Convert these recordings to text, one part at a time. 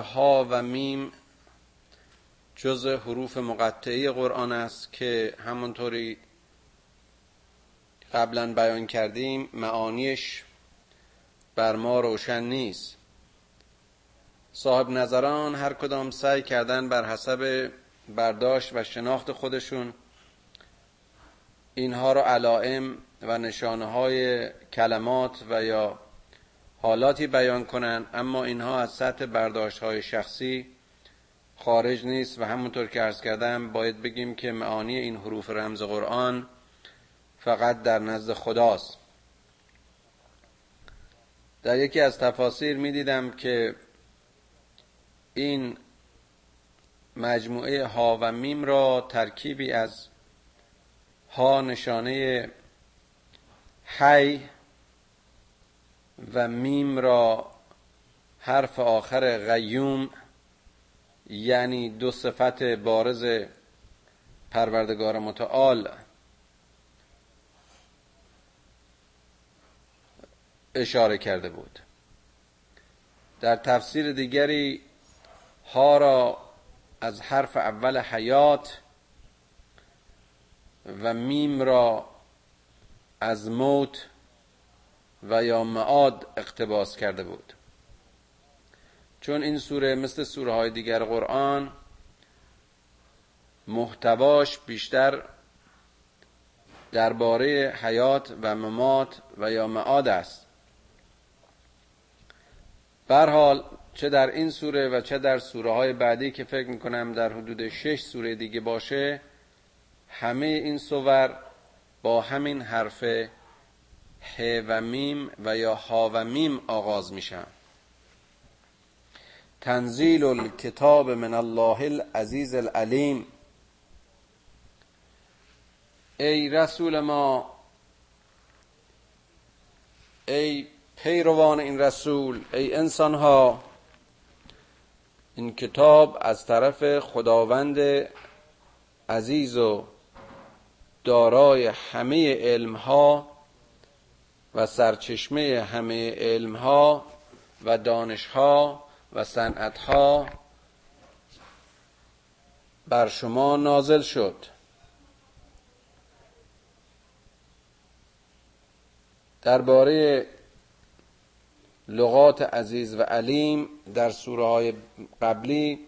ها و میم جز حروف مقطعی قرآن است که همونطوری قبلا بیان کردیم معانیش بر ما روشن نیست. صاحب نظران هر کدام سعی کردن بر حسب برداشت و شناخت خودشون اینها را علائم و نشانه های کلمات و یا حالاتی بیان کنند اما اینها از سطح برداشت های شخصی خارج نیست و همونطور که ارز کردم باید بگیم که معانی این حروف رمز قرآن فقط در نزد خداست. در یکی از تفاسیر می دیدم که این مجموعه ها و میم را ترکیبی از ها نشانه حی و میم را حرف آخر غیوم یعنی دو صفت بارز پروردگار متعال. اشاره کرده بود. در تفسیر دیگری ها را از حرف اول حیات و میم را از موت و یا معاد اقتباس کرده بود. چون این سوره مثل سوره های دیگر قرآن محتواش بیشتر درباره حیات و ممات و یا معاد است. بر حال چه در این سوره و چه در سوره های بعدی که فکر می‌کنم در حدود شش سوره دیگه باشه همه این سور با همین حرف ه و میم و یا ها و میم آغاز میشن تنزیل الکتاب من الله العزیز العلیم. ای رسول ما ای پیروان این رسول ای انسان ها این کتاب از طرف خداوند عزیز و دارای همه علم ها و سرچشمه همه علم ها و دانش ها و صنعت ها بر شما نازل شد. درباره لغات عزیز و علیم در سوره های قبلی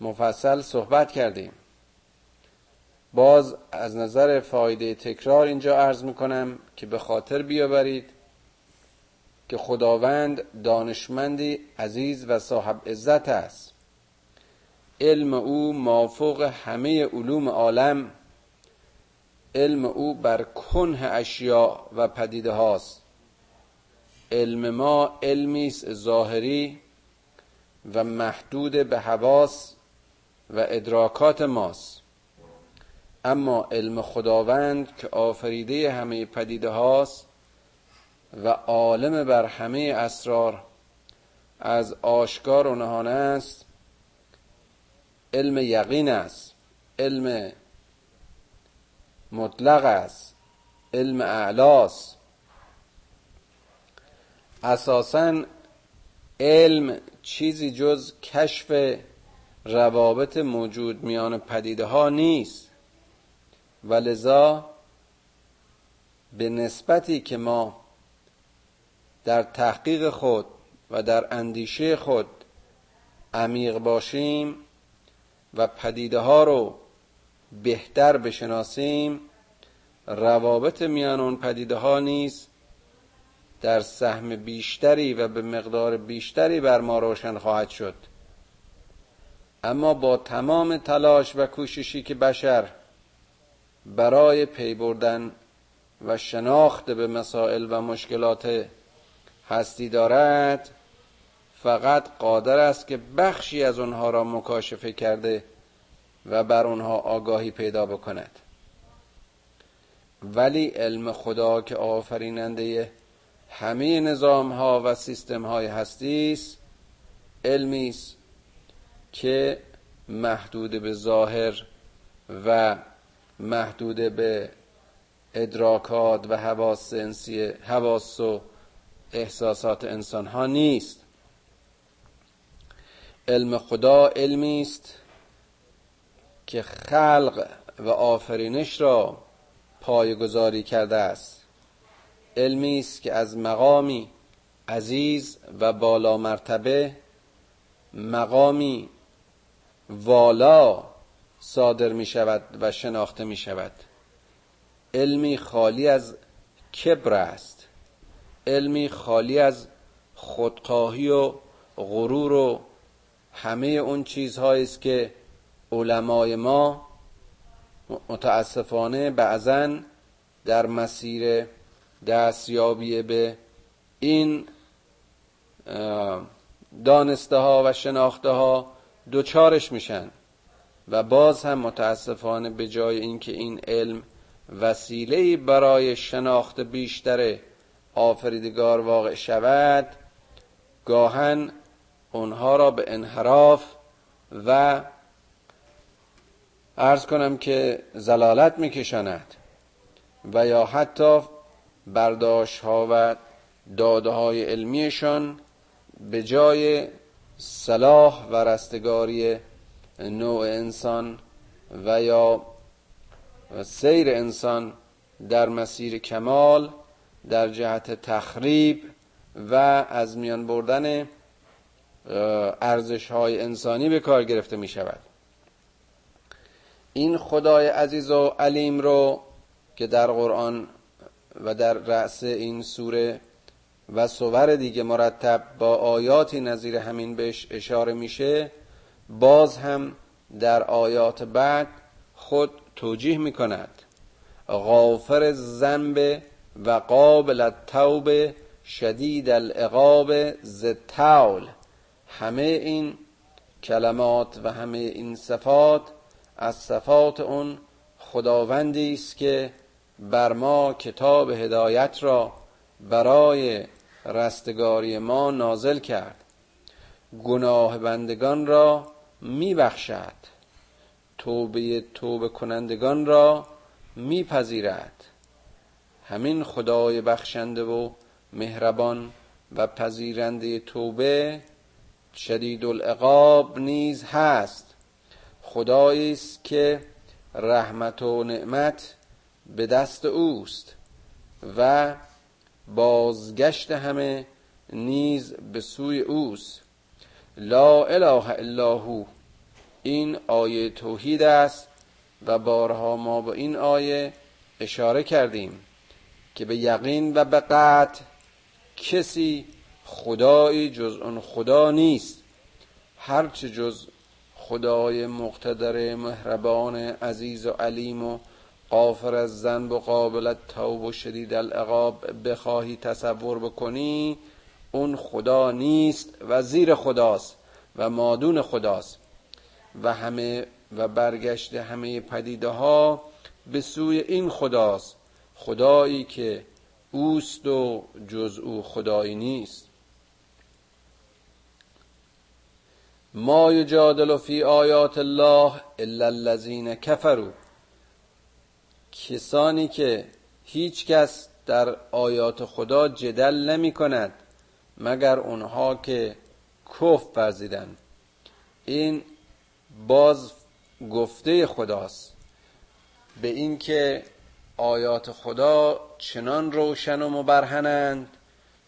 مفصل صحبت کردیم. باز از نظر فایده تکرار اینجا عرض می‌کنم که به خاطر بیاورید که خداوند دانشمندی عزیز و صاحب عزت است. علم او مافوق همه علوم عالم. علم او بر کنه اشیاء و پدیده هاست. علم ما علمی است ظاهری و محدود به حواس و ادراکات ماست. اما علم خداوند که آفریده همه پدیده هاست و عالم بر همه اسرار از آشکار و نهانه است علم یقین است علم مطلق است علم اعلاست. اساسا علم چیزی جز کشف روابط موجود میان پدیده ها نیست. و لذا به نسبتی که ما در تحقیق خود و در اندیشه خود عمیق باشیم و پدیده ها رو بهتر بشناسیم روابط میان اون پدیده ها نیست در سهم بیشتری و به مقدار بیشتری بر ما روشن خواهد شد. اما با تمام تلاش و کوششی که بشر برای پی بردن و شناخت به مسائل و مشکلات هستی دارد فقط قادر است که بخشی از آنها را مکاشفه کرده و بر آنها آگاهی پیدا بکند. ولی علم خدا که آفریننده همه نظام ها و سیستم های هستی است علمی است که محدود به ظاهر و محدود به ادراکات و حواس حواس و احساسات انسان ها نیست. علم خدا علمی است که خلق و آفرینش را پایگذاری کرده است. علمی است که از مقامی عزیز و بالا مرتبه مقامی والا صادر می شود و شناخته می شود علمی خالی از کبر است. علمی خالی از خودخواهی و غرور و همه اون چیزهایی است که علمای ما متاسفانه بعضا در مسیر دستیابی به این دانسته ها و شناخته ها دوچارش میشن. و باز هم متاسفانه به جای اینکه این علم وسیله برای شناخت بیشتر آفریدگار واقع شود گاهن اونها را به انحراف و ارز کنم که زلالت میکشاند و یا حتی برداشت ها و داده های علمیشان به جای صلاح و رستگاری نوع انسان و یا سیر انسان در مسیر کمال در جهت تخریب و از میان بردن ارزش های انسانی به کار گرفته می شود این خدای عزیز و علیم رو که در قرآن و در رأس این سوره و سور دیگه مرتب با آیاتی نظیر همین بهش اشاره میشه باز هم در آیات بعد خود توجیه می‌کند. غافر الذنب و قابل التوب شدید العقاب زتاول همه این کلمات و همه این صفات از صفات اون خداوندی است که بر ما کتاب هدایت را برای رستگاری ما نازل کرد. گناه بندگان را میبخشد. توبه توبه کنندگان را میپذیرد. همین خدای بخشنده و مهربان و پذیرنده توبه شدید العقاب نیز هست. خدایی است که رحمت و نعمت به دست اوست و بازگشت همه نیز به سوی اوست. لا اله الا هو. این آیه توحید است و بارها ما با این آیه اشاره کردیم که به یقین و به قطع کسی خدایی جز اون خدا نیست. هرچه جز خدای مقتدر مهربان عزیز و علیم و قافر از زنب و قابل توب و شدید العقاب بخواهی تصور بکنی اون خدا نیست و زیر خداست و مادون خداست. و همه و برگشت همه پدیده ها به سوی این خداست خدایی که اوست و جز او خدایی نیست. ما یجادل فی آیات الله الا الذین کفروا. کسانی که هیچ کس در آیات خدا جدل نمی کند مگر اونها که کف ورزیدن این باز گفته خداست. به اینکه آیات خدا چنان روشن و مبرهنند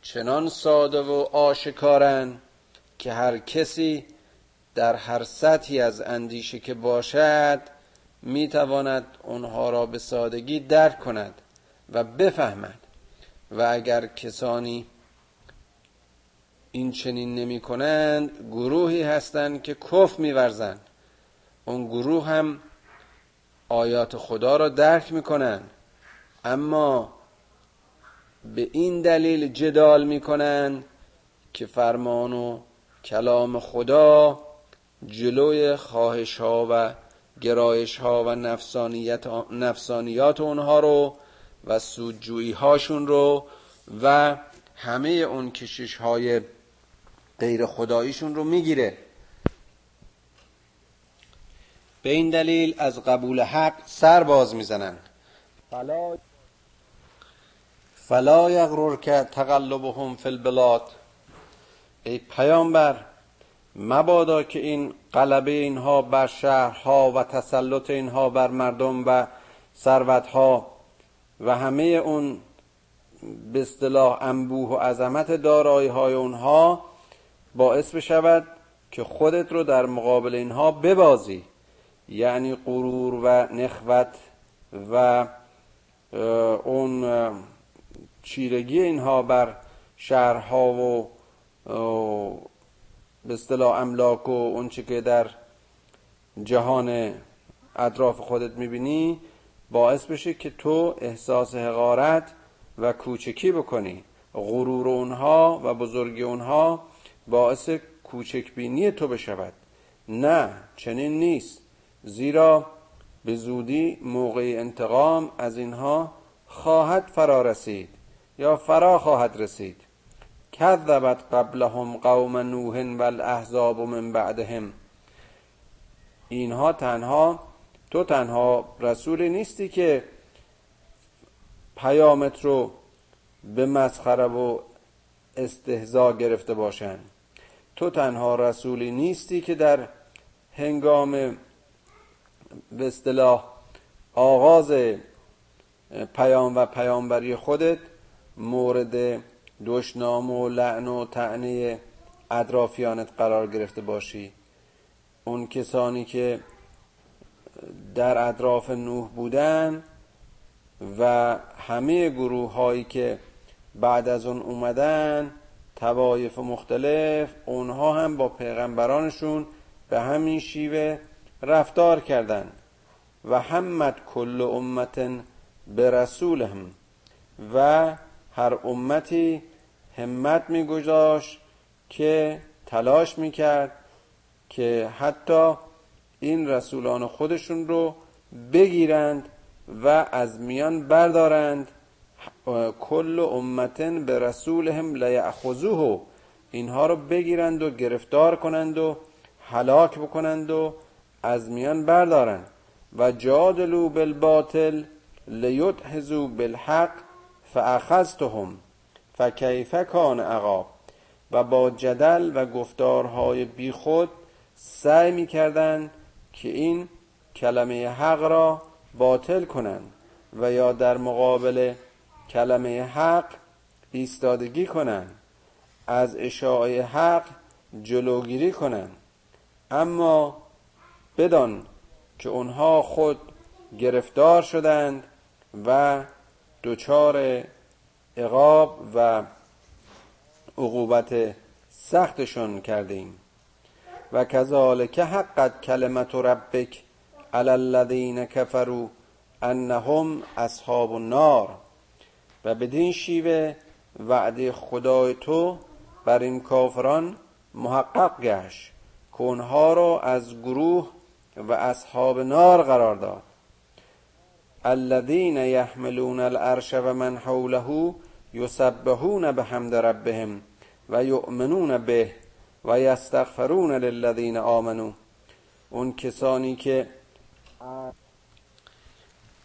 چنان ساده و آشکارند که هر کسی در هر سطحی از اندیشه که باشد می‌تواند اونها را به سادگی درک کند و بفهمد. و اگر کسانی این چنین نمی کنند گروهی هستند که کف میورزند. اون گروه هم آیات خدا را درک می‌کنند. اما به این دلیل جدال می‌کنند که فرمان و کلام خدا جلوی خواهش ها و گرایش ها و نفسانیت نفسانیات اونها رو و سودجویی هاشون رو و همه اون کشش های غیر خداییشون رو می‌گیره. به این دلیل از قبول حق سر باز می‌زنن. فلا فلا یغرر که تقلبهم فی البلاد. ای پیامبر مبادا که این قلبه اینها بر شهرها و تسلط اینها بر مردم و ثروتها و همه اون به اصطلاح انبوه و عظمت دارایی های اونها باعث بشود که خودت رو در مقابل اینها ببازی. یعنی غرور و نخوت و اون چیرگی اینها بر شهرها و به اصطلاح املاک و اون که در جهان اطراف خودت می‌بینی باعث بشه که تو احساس حقارت و کوچکی بکنی. غرور اونها و بزرگی اونها باعث کوچک بینی تو بشود. نه چنین نیست. زیرا به زودی موقع انتقام از اینها خواهد فرا رسید یا فرا خواهد رسید. کذبت قبلهم قوم نوح و الاحزاب من بعدهم. اینها تنها تو تنها رسولی نیستی که پیامت رو به مسخره و استهزا گرفته باشند. تو تنها رسولی نیستی که در هنگام به اصطلاح آغاز پیام و پیامبری خودت مورد دشنام و لعن و تعنی اطرافیانت قرار گرفته باشی. اون کسانی که در اطراف نوح بودن و همه گروه هایی که بعد از اون اومدن توایف مختلف اونها هم با پیغمبرانشون به همین شیوه رفتار کردند و همت کل امت به رسولهم. و هر امتی همت میگذاشت که تلاش می‌کرد که حتی این رسولان خودشون رو بگیرند و از میان بردارند. کل امتن به رسولهم لیأخذوه. اینها رو بگیرند و گرفتار کنند و هلاک بکنند و از میان بردارند. و جادلو بالباطل لیدحزو بالحق فاخذتهم فکیف کان عقاب و با جدل و گفتارهای بیخود سعی می‌کردند که این کلمه حق را باطل کنند و یا در مقابل کلمه حق ایستادگی کنند از اشاعه حق جلوگیری کنند اما بدان که اونها خود گرفتار شدند و دچار عقاب و عقوبت سختشون کردیم. و کذالک حقت کلمت ربک علی الذین کفروا انهم اصحاب النار. و بدین شیوه وعده خدای تو بر این کافران محقق گشت. که اونها را از گروه و اصحاب نار قرار داد. الذين يحملون العرش و من حوله یسبحون بحمد ربهم و یؤمنون به و یستغفرون للذین آمنو اون کسانی که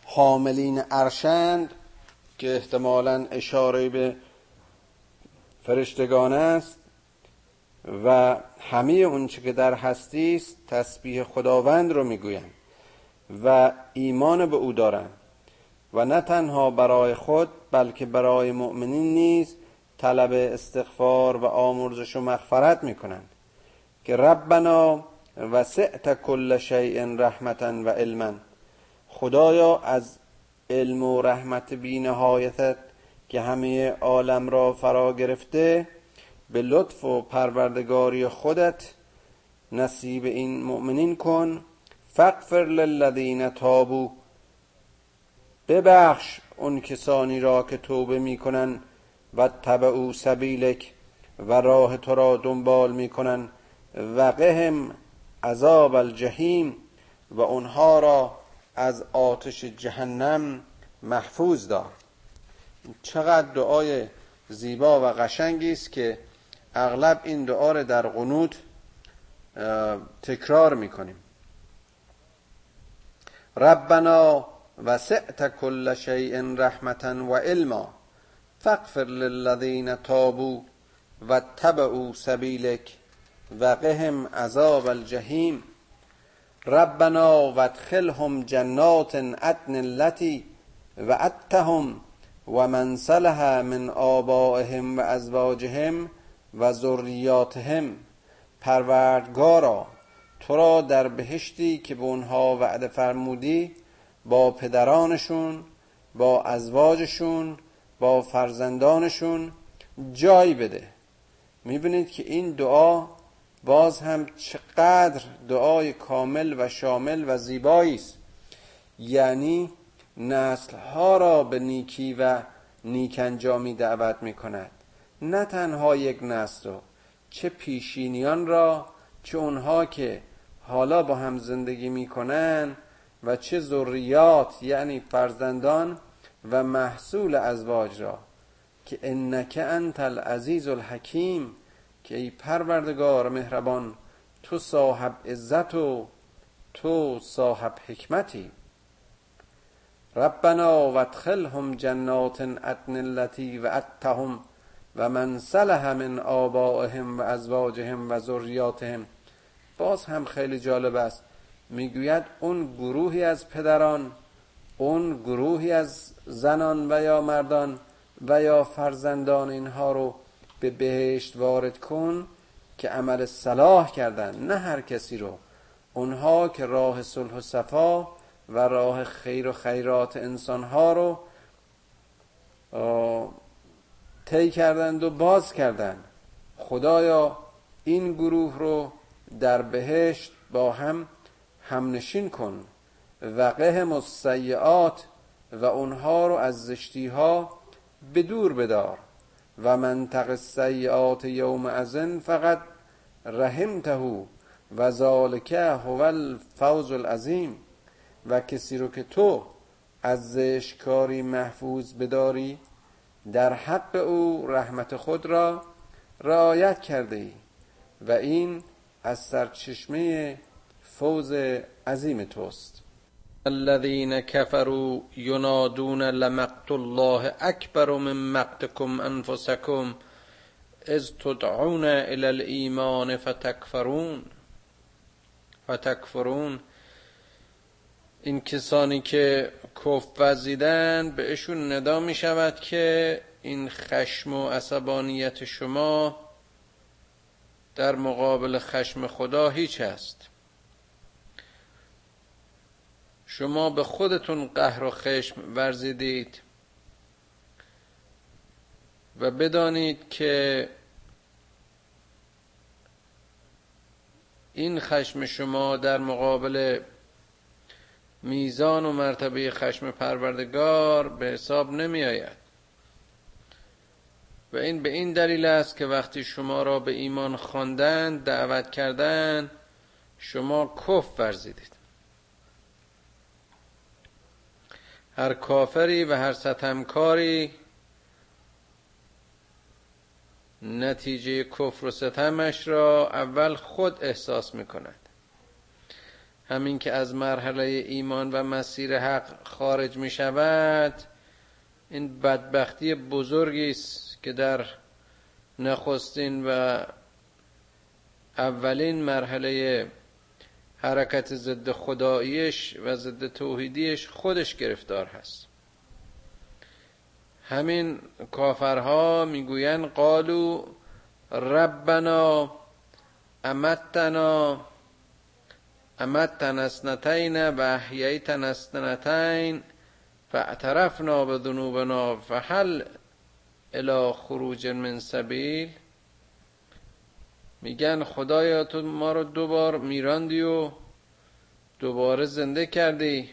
حاملین ارشند که احتمالا اشاره به فرشتگان است و همه اونچه که در هستی است تسبیح خداوند رو می‌گویند و ایمان به او دارند و نه تنها برای خود بلکه برای مؤمنین نیز طلب استغفار و آمرزش و مغفرت می‌کنند که ربنا وسعت کل شیء رحمتا و علما. خدایا از علم و رحمت بینهایتت که همه عالم را فرا گرفته به لطف و پروردگاری خودت نصیب این مؤمنین کن. فقفر للذین تابو ببخش اون کسانی را که توبه می‌کنن و تبعو سبیلک و راه تو را دنبال می‌کنن. و قهم عذاب الجحیم و اونها را از آتش جهنم محفوظ دار. چقدر دعای زیبا و قشنگی است که اغلب این دعا را در قنوت تکرار می‌کنیم. ربنا وسعت كل شيء رحمة وعلما فاغفر للذين تابوا واتبعوا سبيلك وقهم عذاب الجحیم. ربنا وادخلهم جنات عدن التي وعدتهم و من صلح من آبائهم و ازواجهم و ذریاتهم. پروردگارا تو را در بهشتی که به اونها وعده فرمودی با پدرانشون با ازواجشون با فرزندانشون جای بده. می‌بینید که این دعا باز هم چقدر دعای کامل و شامل و زیبایی است. یعنی نسلها را به نیکی و نیک انجامی دعوت می کند نه تنها یک نسل رو چه پیشینیان را چه اونها که حالا با هم زندگی می‌کنن و چه ذریات یعنی فرزندان و محصول ازواج را. که انک انت العزیز الحکیم که ای پروردگار مهربان تو صاحب عزت و تو صاحب حکمتی. ربنا وادخلهم جنات عدن التي وعدتهم و من صلح من آبائهم و ازواجهم و ذریاتهم. باز هم خیلی جالب است. می‌گوید اون گروهی از پدران اون گروهی از زنان و یا مردان و یا فرزندان اینها رو به بهشت وارد کن که عمل صلاح کردن نه هر کسی رو. اونها که راه صلح و صفا و راه خیر و خیرات انسانها رو طی کردند و باز کردند. خدایا این گروه رو در بهشت با هم همنشین کن. وقهم السیعات و اونها رو از زشتی ها به دور بدار. و منطق السیعات یوم ازن فقط رحمته و ذالکه هو الفوز العظیم. و کسی رو که تو از زشکاری محفوظ بداری در حق او رحمت خود را رعایت کرده ای و این از سرچشمه فوز عظیم توست. الذين كفروا ينادون لمقت الله اکبر من مقتكم انفسكم اذ تدعون الى الايمان فتكفرون فتكفرون. این کسانی که کف وزیدن بهشون ندا می شود که این خشم و عصبانیت شما در مقابل خشم خدا هیچ است. شما به خودتون قهر و خشم ورزیدید و بدانید که این خشم شما در مقابل میزان و مرتبه خشم پروردگار به حساب نمی آید و این به این دلیل است که وقتی شما را به ایمان خواندند دعوت کردند شما کف ورزیدید. هر کافری و هر ستمکاری نتیجه کفر و ستمش را اول خود احساس می کند همین که از مرحله ایمان و مسیر حق خارج می شود این بدبختی بزرگی است که در نخستین و اولین مرحله حرکت ضد خداییش و ضد توحیدیش خودش گرفتار هست. همین کافرها می‌گوین قالو ربنا امتنا امتن اسنتین و احییتن اسنتین فاعترفنا به ذنوبنا فحل الى خروج من سبیل. میگن خدایا تو ما رو دوبار میراندی و دوباره زنده کردی.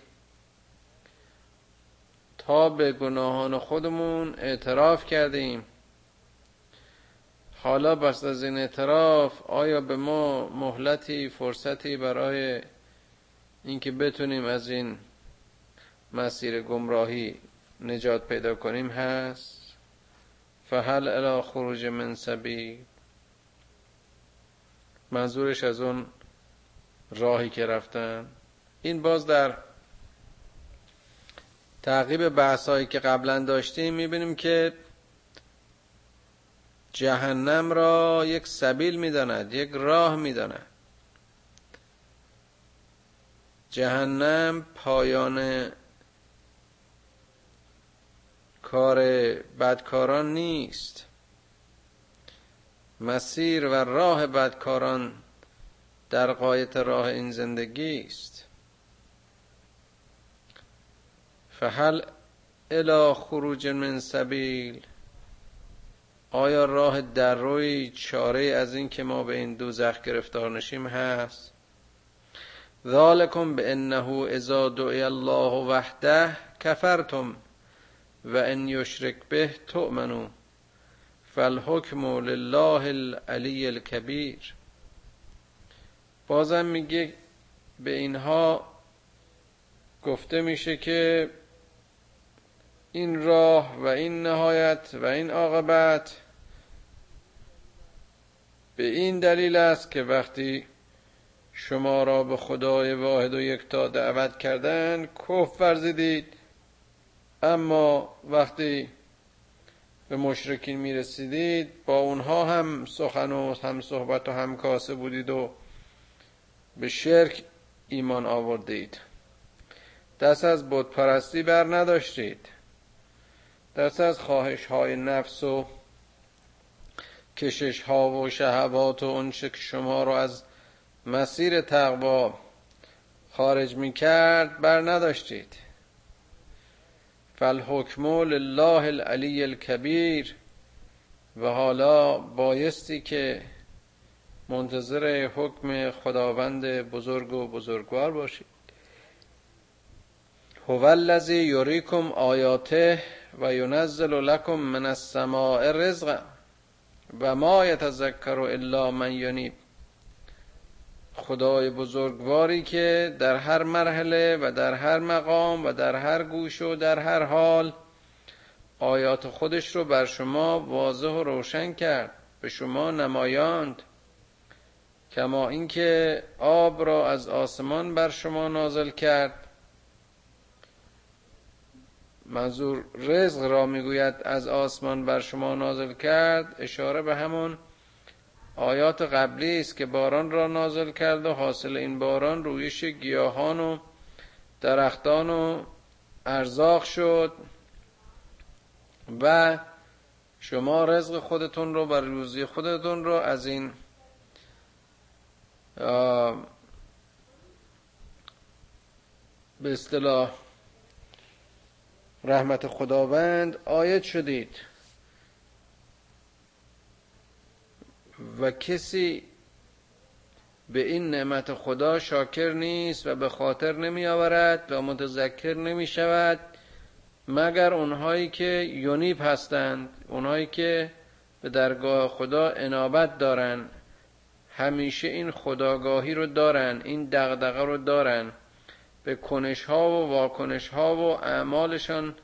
تا به گناهان خودمون اعتراف کردیم. حالا بس از این اعتراف آیا به ما مهلتی فرصتی برای اینکه بتونیم از این مسیر گمراهی نجات پیدا کنیم هست؟ فهل الی خروج من سبیل. منظورش از اون راهی که رفتن. این باز در تعقیب بحثایی که قبلا داشتیم می‌بینیم که جهنم را یک سبیل می‌داند یک راه می‌داند. جهنم پایان کار بدکاران نیست. مسیر و راه بدکاران در قایت راه این زندگی است. فهل الی خروج من سبیل. آیا راه در روی چاره از این که ما به این دوزخ گرفتار نشیم هست؟ ذالکم به انه اذا دعی الله وحده کفرتم و ان یشرک به تؤمنو. فالحکم لله العلی الکبیر. بازم میگه به اینها گفته میشه که این راه و این نهایت و این عاقبت به این دلیل است که وقتی شما را به خدای واحد و یکتا دعوت کردن کف ورزیدید. اما وقتی به مشرکین می رسیدید با اونها هم سخن و هم صحبت و هم کاسه بودید و به شرک ایمان آوردید. دست از بودپرستی بر نداشتید. دست از خواهش های نفس و کشش ها و شهوات و اونچه که شما رو از مسیر تقوا خارج می کرد بر نداشتید. فالحکم لله العلی الکبیر. و حالا بایستی که منتظر حکم خداوند بزرگ و بزرگوار باشید. هو الذی یریکم آیاته و ینزل لکم من السماء رزقا و ما یتذکر الا من ینیب. خدای بزرگواری که در هر مرحله و در هر مقام و در هر گوش و در هر حال آیات خودش رو بر شما واضح و روشن کرد. به شما نمایاند. کما اینکه آب را از آسمان بر شما نازل کرد. منظور رزق را می‌گوید از آسمان بر شما نازل کرد. اشاره به همون آیات قبلی است که باران را نازل کرد و حاصل این باران رویش گیاهان و درختان و ارزاق شد و شما رزق خودتون رو بر روزی خودتون رو از این به اصطلاح رحمت خداوند آیت شدید. و کسی به این نعمت خدا شاکر نیست و به خاطر نمی آورد و متذکر نمی شود مگر اونهایی که یونیب هستند اونهایی که به درگاه خدا انابت دارن همیشه این خداگاهی رو دارن این دغدغه رو دارن به کنش ها و واکنش ها و اعمالشان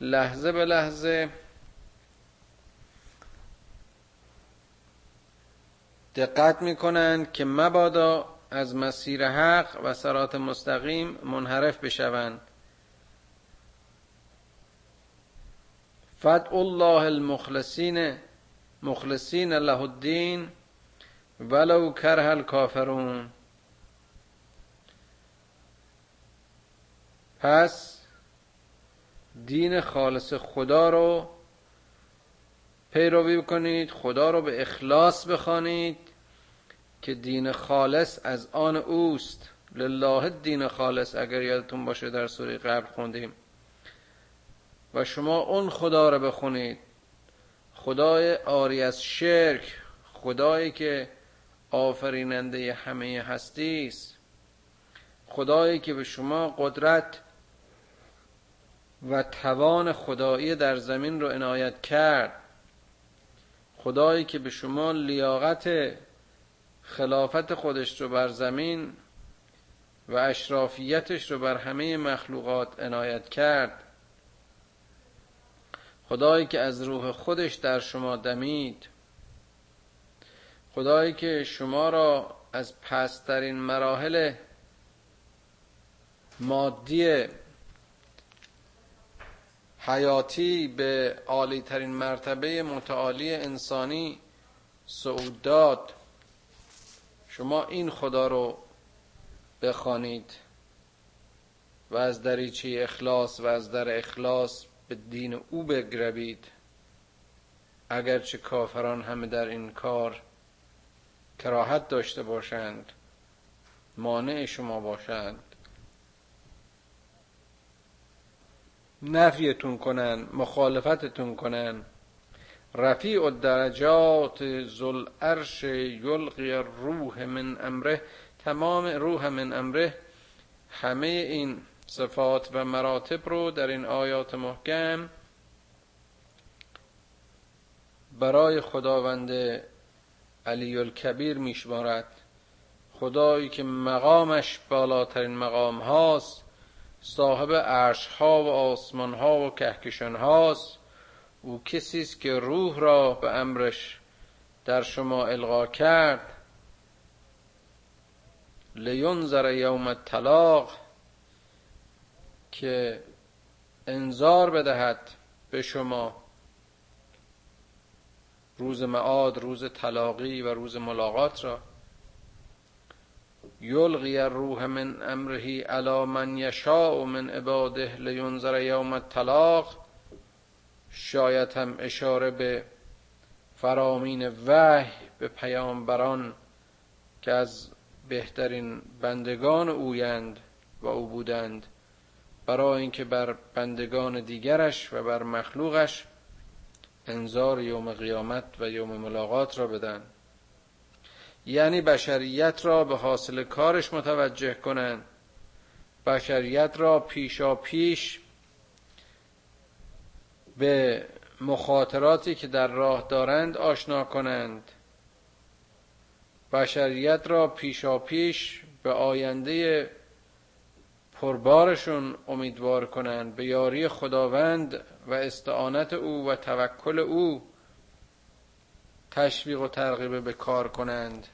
لحظه به لحظه دقت می‌کنند که مبادا از مسیر حق و سرات مستقیم منحرف بشوند. فدع الله المخلصین مخلصین له الدین ولو کره الکافرون. پس دین خالص خدا رو پیروی کنید خدا رو به اخلاص بخوانید که دین خالص از آن اوست. لله دین خالص اگر یادتون باشه در سوره قبل خوندیم. و شما اون خدا رو بخونید. خدای آری از شرک خدایی که آفریننده همه هستی است خدایی که به شما قدرت و توان خدایی در زمین رو عنایت کرد. خدایی که به شما لیاقت خلافت خودش رو بر زمین و اشرافیتش رو بر همه مخلوقات عنایت کرد. خدایی که از روح خودش در شما دمید. خدایی که شما را از پسترین مراحل مادی حیاتی به عالی ترین مرتبه متعالی انسانی صعود داد. شما این خدا رو بخوانید و از دریچه اخلاص و از در اخلاص به دین او بگروید. اگرچه کافران همه در این کار کراهت داشته باشند مانع شما باشند. نفیتون کنن مخالفتتون کنن. رفیع الدرجات ذل عرش یلقی روح من امره. تمام روح من امره. همه این صفات و مراتب رو در این آیات محکم برای خداوند علی الکبیر میشمارد. خدایی که مقامش بالاترین مقام هاست. صاحب عرش ها و آسمان ها و کهکشان هاست او کسی است که روح را به امرش در شما القا کرد. لینذر یوم الطلاق که انذار بدهد به شما. روز معاد روز طلاقی و روز ملاقات را. یلغی الروح من امره علی من یشاء من عباده لینذر یوم الطلاق. شاید هم اشاره به فرامین وحی به پیامبران که از بهترین بندگان اویند و او بودند برای اینکه بر بندگان دیگرش و بر مخلوقش انذار یوم قیامت و یوم ملاقات را بدن. یعنی بشریت را به حاصل کارش متوجه کنند بشریت را پیشا پیش به مخاطراتی که در راه دارند آشنا کنند. بشریت را پیشا پیش به آینده پربارشون امیدوار کنند. به یاری خداوند و استعانت او و توکل او تشویق و ترغیب به کار کنند.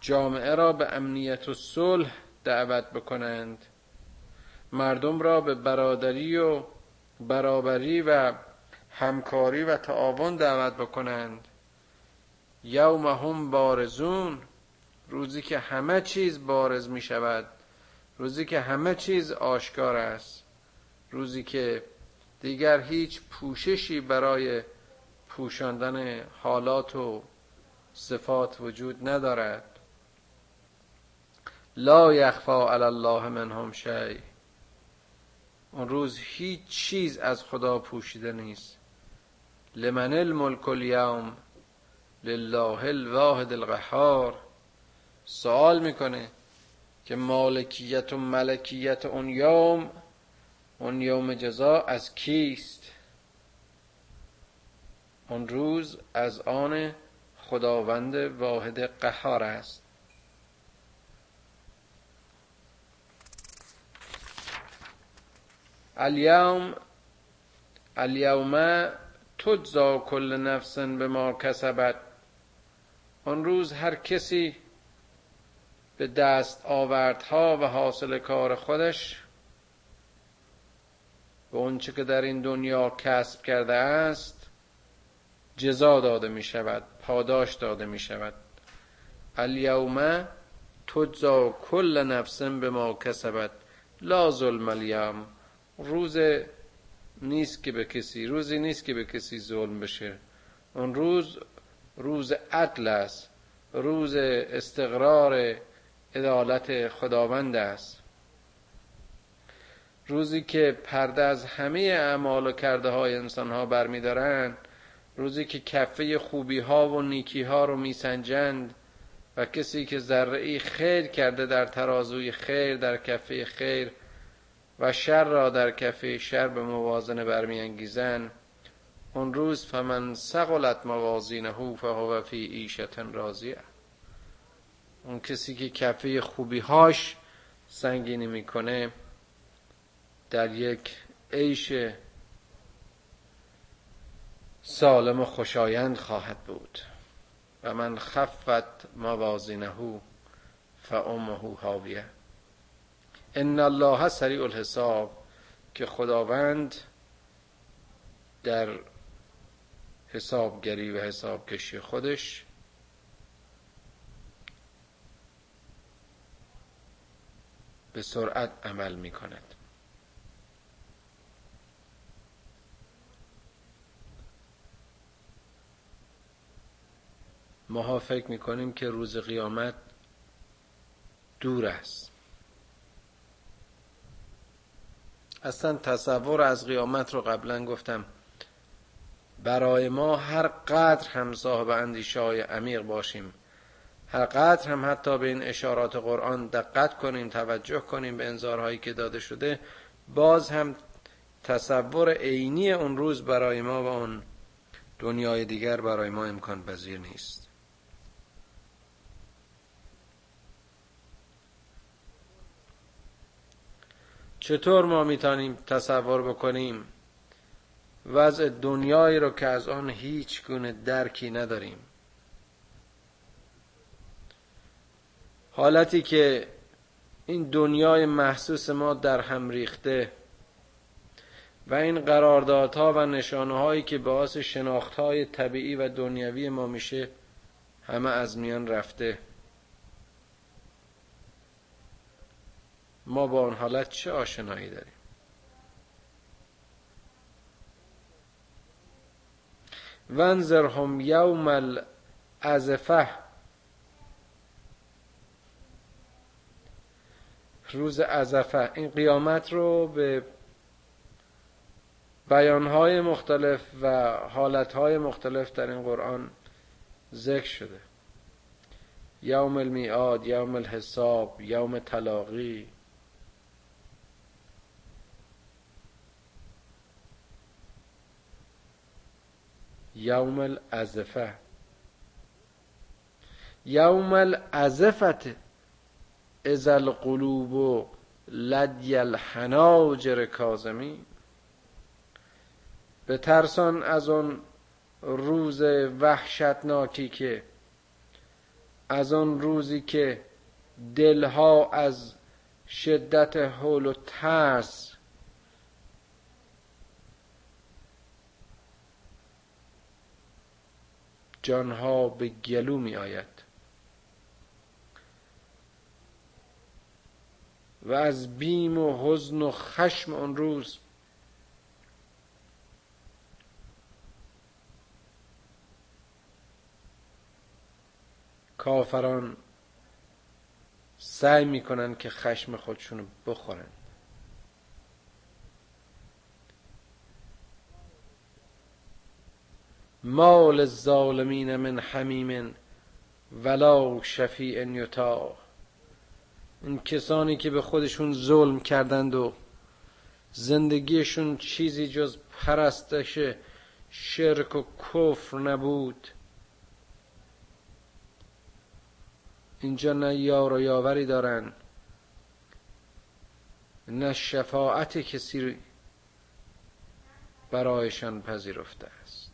جامعه را به امنیت و صلح دعوت بکنند. مردم را به برادری و برابری و همکاری و تعاون دعوت بکنند. یوم هم بارزون روزی که همه چیز بارز می شود. روزی که همه چیز آشکار است. روزی که دیگر هیچ پوششی برای پوشاندن حالات و صفات وجود ندارد. لا یخفا علی الله منهم شیء اون روز هیچ چیز از خدا پوشیده نیست. لمن الملک الیوم لله الواحد القهار. سوال می‌کنه که مالکیت و ملکیت اون یوم اون یوم جزا از کیست؟ اون روز از آن خداوند واحد قهار است. الیوم الیوم تجزا کل نفس به ما کسبت. آن روز هر کسی به دست آوردها و حاصل کار خودش به اونچه که در این دنیا کسب کرده است جزا داده می شود پاداش داده می شود الیوم تجزا کل نفس به ما کسبت لا ظلم الیوم. روز نیست که به کسی روزی نیست که به کسی ظلم بشه. اون روز روز عدل است. روز استقرار عدالت خداوند است. روزی که پرده از همه اعمال و کرده های انسان ها برمیدارند روزی که کفه خوبی ها و نیکی ها رو میسنجند و کسی که ذره خیر کرده در ترازوی خیر در کفه خیر و شر را در کفه شر به موازنه برمیانگیزند اون روز فمن سقلت موازینه فهو فی عیشت راضیه. اون کسی که کفه خوبی هاش سنگینی می‌کنه در یک عیش سالم و خوشایند خواهد بود. و من خفت موازینه فامه هاویه ان الله سریع الحساب که خداوند در حسابگری و حسابکشی خودش به سرعت عمل می کند ماها فکر می‌کنیم که روز قیامت دور است. اصلا تصور از قیامت رو قبلا گفتم. برای ما هر قدر هم صاحب اندیشه های عمیق باشیم. هر قدر هم حتی به این اشارات قرآن دقت کنیم توجه کنیم به انذارهایی که داده شده باز هم تصور عینی اون روز برای ما و اون دنیای دیگر برای ما امکان پذیر نیست. چطور ما می‌تونیم تصور بکنیم وضع دنیایی رو که از آن هیچ گونه درکی نداریم؟ حالتی که این دنیای محسوس ما در هم ریخته و این قراردادها و نشانه هایی که باعث شناخت های طبیعی و دنیوی ما میشه همه از میان رفته. ما با اون حالت چه آشنایی داریم؟ ونظرهم یوم الازفه روز ازفه. این قیامت رو به بیانهای مختلف و حالتهای مختلف در این قرآن ذکر شده. یوم المیعاد یوم الحساب یوم تلاقی. یوم الازفه یوم الازفت از القلوب لدی الحناجر کازمی به ترسان از اون روز وحشتناکی که از اون روزی که دلها از شدت حول و ترس جانها به گلو می آید. و از بیم و حزن و خشم آن روز کافران سعی می‌کنن که خشم خودشونو بخورن مال الظالمین من حمیم ولا شفیع یطاع. این کسانی که به خودشون ظلم کردند و زندگیشون چیزی جز پرستش شرک و کفر نبود. اینجا نه یار و یاوری دارن نه شفاعت کسی برایشان پذیرفته است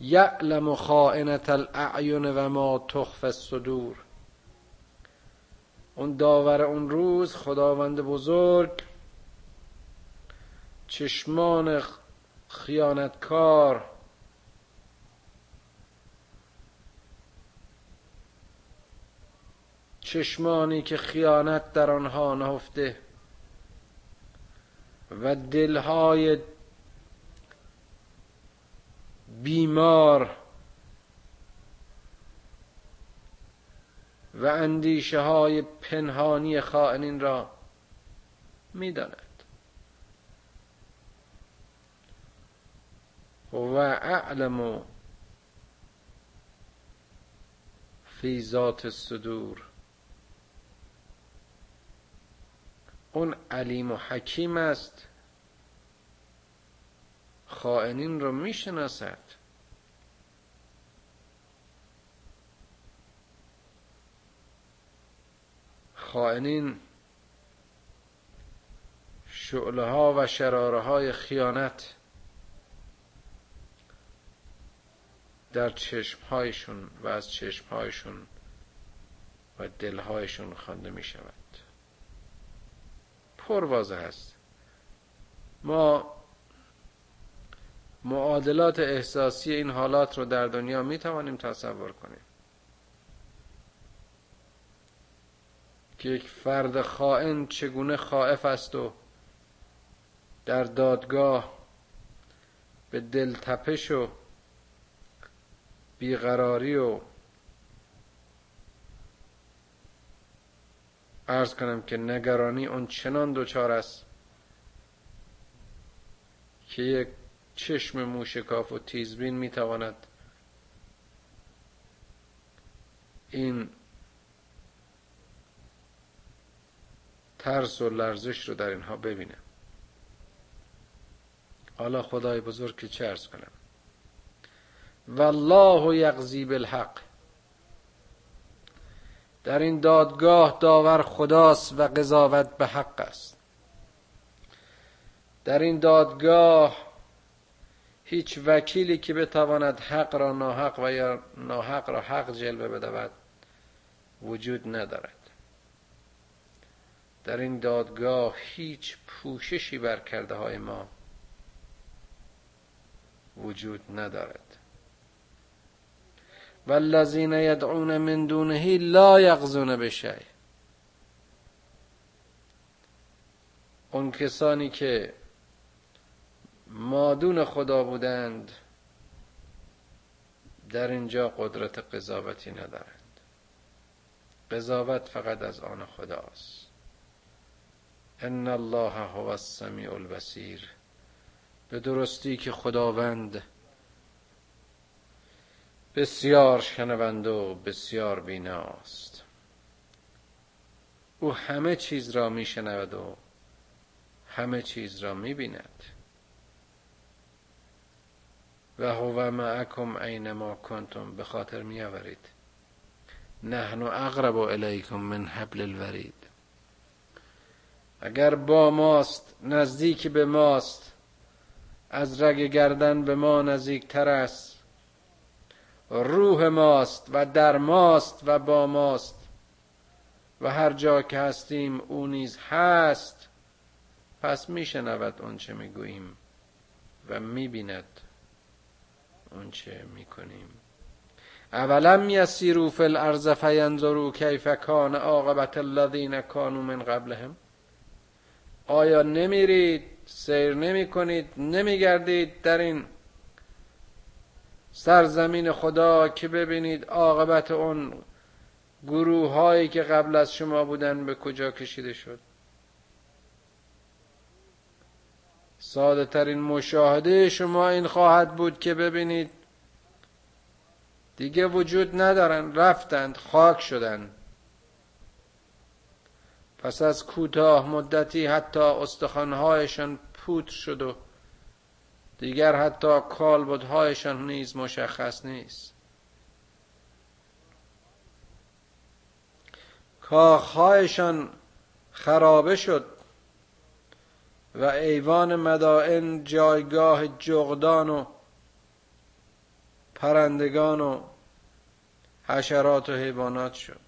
یعلم خائنت الاعین و ما تخف الصدور. اون داور اون روز خداوند بزرگ چشمان خیانتکار چشمانی که خیانت در آنها نهفته و دلهای بیمار و اندیشه های پنهانی خائنین را می‌داند. و اعلم فی ذات الصدور. اون علیم و حکیم است. خائنین رو می‌شناسد. خائنین شعله ها و شراره های خیانت در چشم هایشون و از چشم هایشون و دلهایشون خوانده می شود پر واضح است ما معادلات احساسی این حالات رو در دنیا می توانیم تصور کنیم. که یک فرد خائن چگونه خائف است و در دادگاه به دلتپش و بیقراری و ارز کنم که نگرانی اون چنان دوچار است که یک چشم موشکاف و تیزبین می‌تواند این ترس و لرزش رو در اینها ببینه. حالا خدای بزرگ که چه ارز کنم؟ والله یغزی بالحق. در این دادگاه داور خداست و قضاوت به حق است. در این دادگاه هیچ وکیلی که بتواند حق را ناحق و یا ناحق را حق جلوه بدود وجود ندارد. در این دادگاه هیچ پوششی بر کرده های ما وجود ندارد. والذین یدعون من دونه لا یغزون بشی. اون کسانی که مادون خدا بودند در اینجا قدرت قضاوتی ندارند. قضاوت فقط از آن خداست. ان الله هو السمیع البصیر. به درستی که خداوند بسیار شنونده و بسیار بیناست. او همه چیز را میشنود و همه چیز را می‌بیند. و هو معکم اینما کنتم به خاطر میآورید. نحن اقرب الیکم من حبل الورید. اگر با ماست نزدیک به ماست از رگ گردن به ما نزدیکتر است. روح ماست و در ماست و با ماست. و هر جا که هستیم او نیز هست. پس میشنود اون چه می‌گوییم و می‌بیند. اون چه می‌کنیم. اولم یسیرو فی الارض فینظروا کیف کان عاقبت الذین کانوا من قبلهم. آیا نمیرید؟ سیر نمی کنید نمی گردید در این سرزمین خدا که ببینید عاقبت اون گروه هایی که قبل از شما بودن به کجا کشیده شد؟ ساده ترین مشاهده شما این خواهد بود که ببینید. دیگه وجود ندارن. رفتند خاک شدند. پس از کوتاه مدتی حتی استخوانهایشان پوت شد و دیگر حتی کالبدهایشان نیز مشخص نیست. کاخهایشان خرابه شد. و ایوان مدائن جایگاه جغدان و پرندگان و حشرات و حیوانات شد.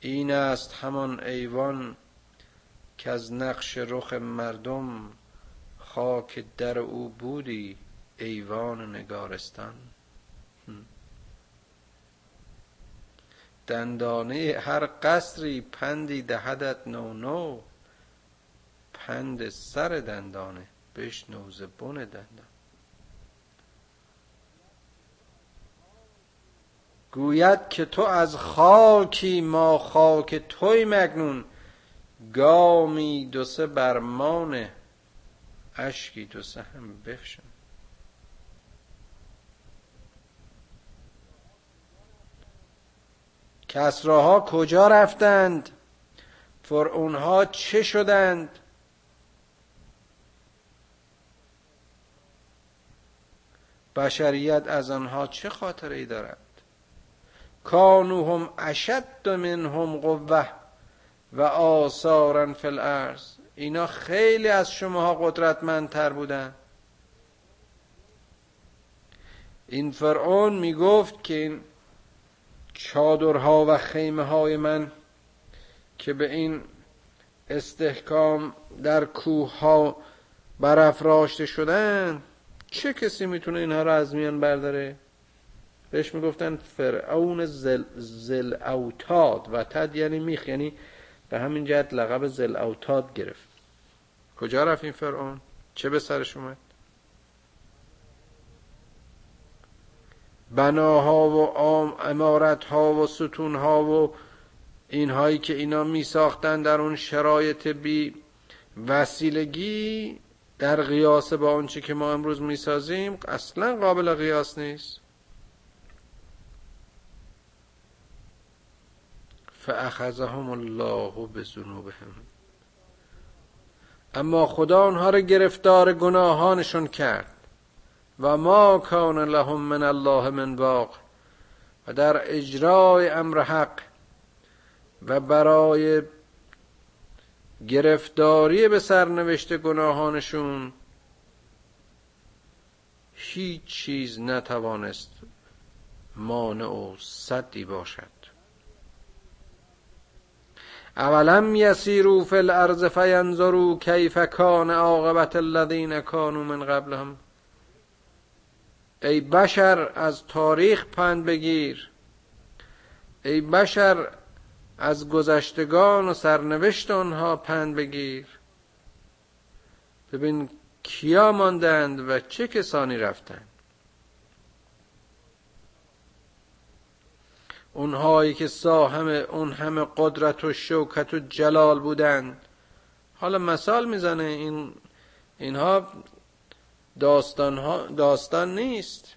این است همان ایوان که از نقش رخ مردم خاک در او بودی ایوان نگارستان. دندانه هر قصری پندی دهدت نو نو پند سر دندانه ز بن دندان. گوید که تو از خاکی ما خاک توی مگنون گامی دو سه برمان اشکی دو سه هم کسراها کجا رفتند؟ فرعونها چه شدند؟ بشریت از آنها چه خاطره ای دارد؟ کانوهم اشد منهم قوه و آثارا فی الارض. اینا خیلی از شماها قدرتمندتر بودن. این فرعون می‌گفت که چادرها و خیمه های من که به این استحکام در کوه ها برافراشته شدن چه کسی می‌تونه اینها را از میان برداره؟ بهش می‌گفتن فرعون زل, زل اوتاد و تد یعنی میخ یعنی به همین جهت لقب زل اوتاد گرفت. کجا رفت این فرعون؟ چه به سرش اومد؟ بناها و امارت ها و ستون ها و اینهایی که اینا می ساختن در اون شرایط بی وسیلگی در قیاس با آنچه که ما امروز می سازیم اصلا قابل قیاس نیست. فاخذهم الله به ذنوبهم اما خدا آنها را گرفتار گناهانشون کرد. و ما کان لهم من الله من باق و در اجرای امر حق و برای گرفتاری به سرنوشت گناهانشون هیچ چیز نتوانست مانع و صدی باشد. اولم یسیروا فی الارض فینظروا کیف کان عاقبت الذین کانوا من قبلهم؟ ای بشر از تاریخ پند بگیر. ای بشر از گذشتگان و سرنوشت آنها پند بگیر. ببین کیا ماندند و چه کسانی رفتند. اونهایی که ساهم اون همه قدرت و شوکت و جلال بودند. حالا مثال می‌زنه این اینها داستان, ها داستان نیست.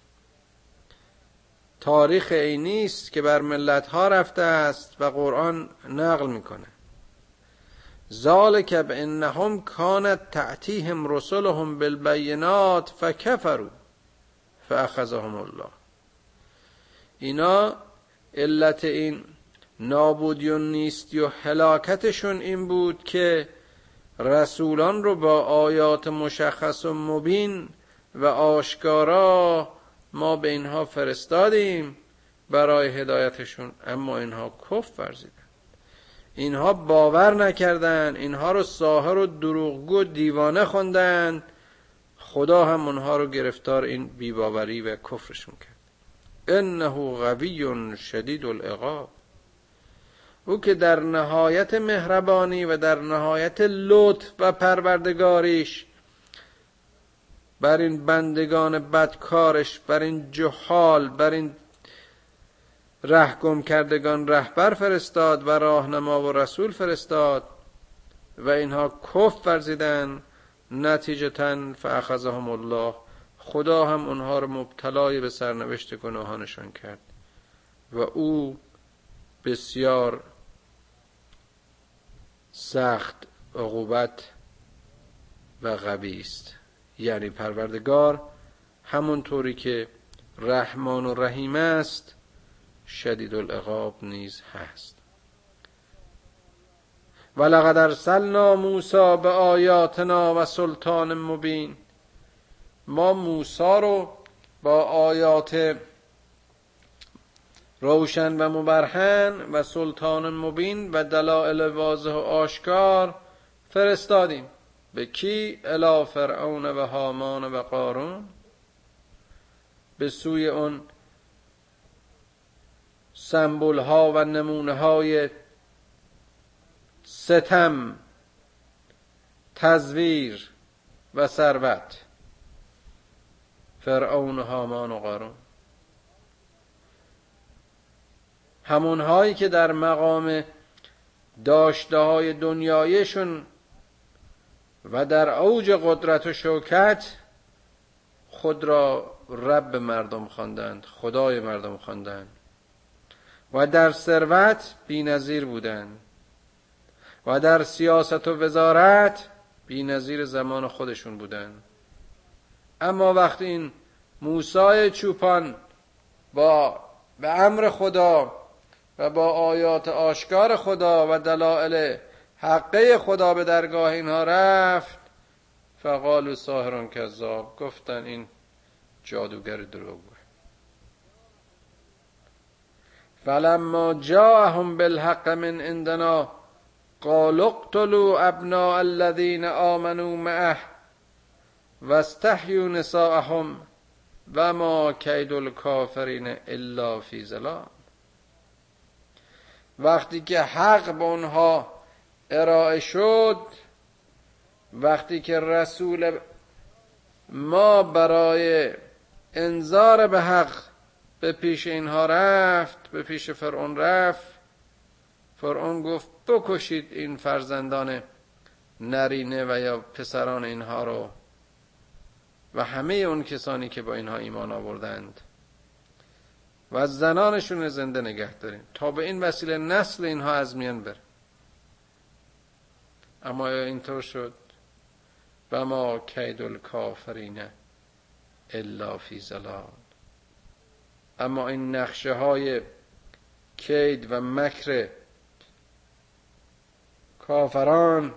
تاریخ ای نیست که بر ملت ها رفته است و قرآن نقل می‌کنه. ذالک بانهم کانت تعتیهم رسلهم بالبینات فکفروا فاخذهم الله. اینا علت این نابودی و نیستی و هلاکتشون این بود که رسولان رو با آیات مشخص و مبین و آشکارا ما به اینها فرستادیم برای هدایتشون اما اینها کف ورزیدن. اینها باور نکردن اینها رو ساهر و دروغگو دیوانه خوندن. خدا هم اونها رو گرفتار این بیباوری و کفرشون کرد. انه قوی شدید العقاب. او که در نهایت مهربانی و در نهایت لطف و پروردگاریش بر این بندگان بدکارش بر این جهال بر این رهگم کردگان رهبر فرستاد و راهنما و رسول فرستاد و اینها کف ورزیدن نتیجتا فاخذهم الله. خدا هم اونها رو مبتلای به سرنوشت گناهانشان کرد و او بسیار سخت عقوبت و قوی است. یعنی پروردگار همونطوری که رحمان و رحیم است شدید العقاب نیز هست. ولقد ارسلنا موسی به آیاتنا و سلطان مبین. ما موسی رو با آیات روشن و مبرهن و سلطان مبین و دلائل واضح و آشکار فرستادیم. به کی؟ الا فرعون و هامان و قارون. به سوی اون سمبول ها و نمونه های ستم تزویر و ثروت. فرعون و هامان و قارون. همونهایی که در مقام داشته های دنیایشون و در اوج قدرت و شوکت خود را رب مردم خواندند خدای مردم خواندند و در ثروت بینظیر بودند و در سیاست و وزارت بینظیر زمان خودشون بودند. اما وقتی این موسای چوپان با به امر خدا و با آیات آشکار خدا و دلائل حقه خدا به درگاه اینها رفت. فقال و ساهران کذاب گفتن این جادوگر دروغ فلما جاءهم بالحق من عندنا قالوا اقتلوا ابناء الذين آمنوا معه واستحیوا نساءهم و ما کید الکافرین الا فی ظلال. وقتی که حق به اونها ارائه شد وقتی که رسول ما برای انذار به حق به پیش اینها رفت به پیش فرعون رفت فرعون گفت بکشید این فرزندان نرینه و یا پسران اینها رو و همه اون کسانی که با اینها ایمان آوردند. و از زنانشون زنده نگه داریم. تا به این وسیله نسل اینها از میان بره. اما اینطور شد؟ و ما کید الکافرین الا فی زلال اما این نقشه های کید و مکر کافران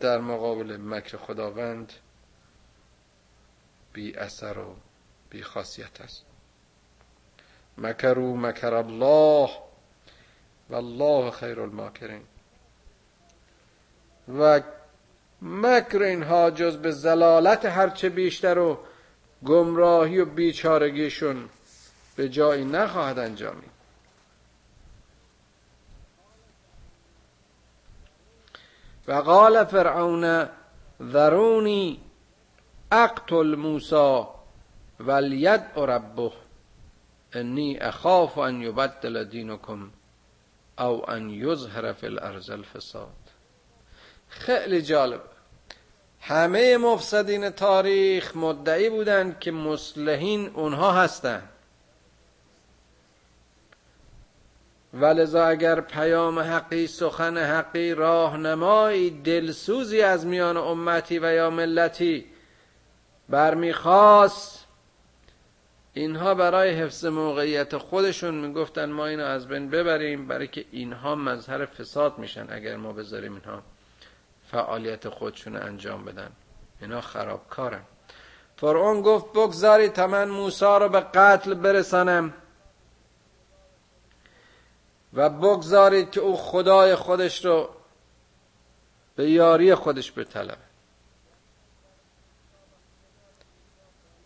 در مقابل مکر خداوند بی اثر و بی خاصیت است. مکرو مکر الله و الله خیر الماکرین. و مکر اینها جز به زلالت هرچه بیشتر و گمراهی و بیچارگیشون به جایی نخواهد انجامید. و قال فرعون ذرونی اقتل موسا ولید ربه. انی اخاف ان یبدل دینکم او ان یظهر فی الارض الفساد خیلی جالب. همه مفسدین تاریخ مدعی بودند که مسلحین اونها هستند ولذا اگر پیام حقی سخن حقی راهنمایی دلسوزی از میان امتی و یا ملتی برمیخواست اینها برای حفظ موقعیت خودشون می‌گفتن ما اینو از بین ببریم برای که اینها مظهر فساد میشن اگر ما بذاریم اینها فعالیت خودشون انجام بدن. اینا خرابکارن. فرعون گفت بگذاری تا من موسا رو به قتل برسانم و بگذارید که او خدای خودش رو به یاری خودش بطلبه.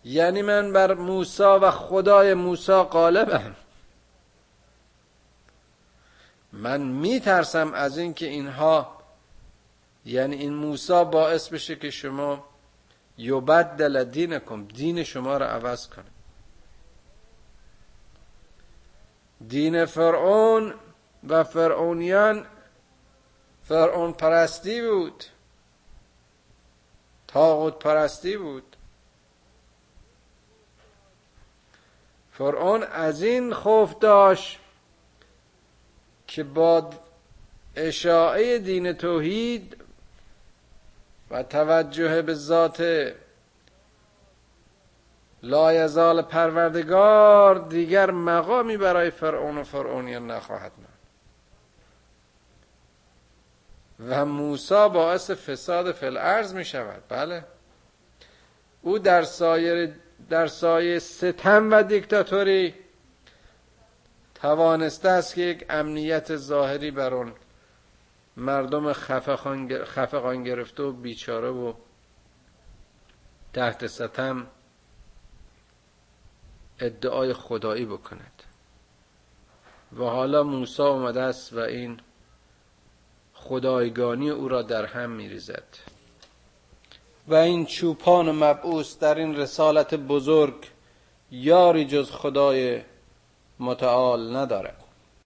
یعنی من بر موسی و خدای موسی غالبم. من میترسم از اینکه اینها یعنی این موسی باعث بشه که شما یبدل دینکم دین شما رو عوض کنه دین فرعون و فرعونیان فرعون پرستی بود. تاغوت پرستی بود. فرعون از این خوف داشت که با اشاعه دین توحید و توجه به ذات لایزال پروردگار دیگر مقامی برای فرعون و فرعونیان نخواهد ماند. و موسا باعث فساد فل ارز می شود بله. او در سایر در سایه ستم و دیکتاتوری توانسته است که یک امنیت ظاهری بر اون مردم خفقان گرفته و بیچاره و تحت ستم ادعای خدایی بکند. و حالا موسی اومده است و این خدایگانی او را در هم میریزد. و این چوپان مبعوث در این رسالت بزرگ یاری جز خدای متعال ندارد.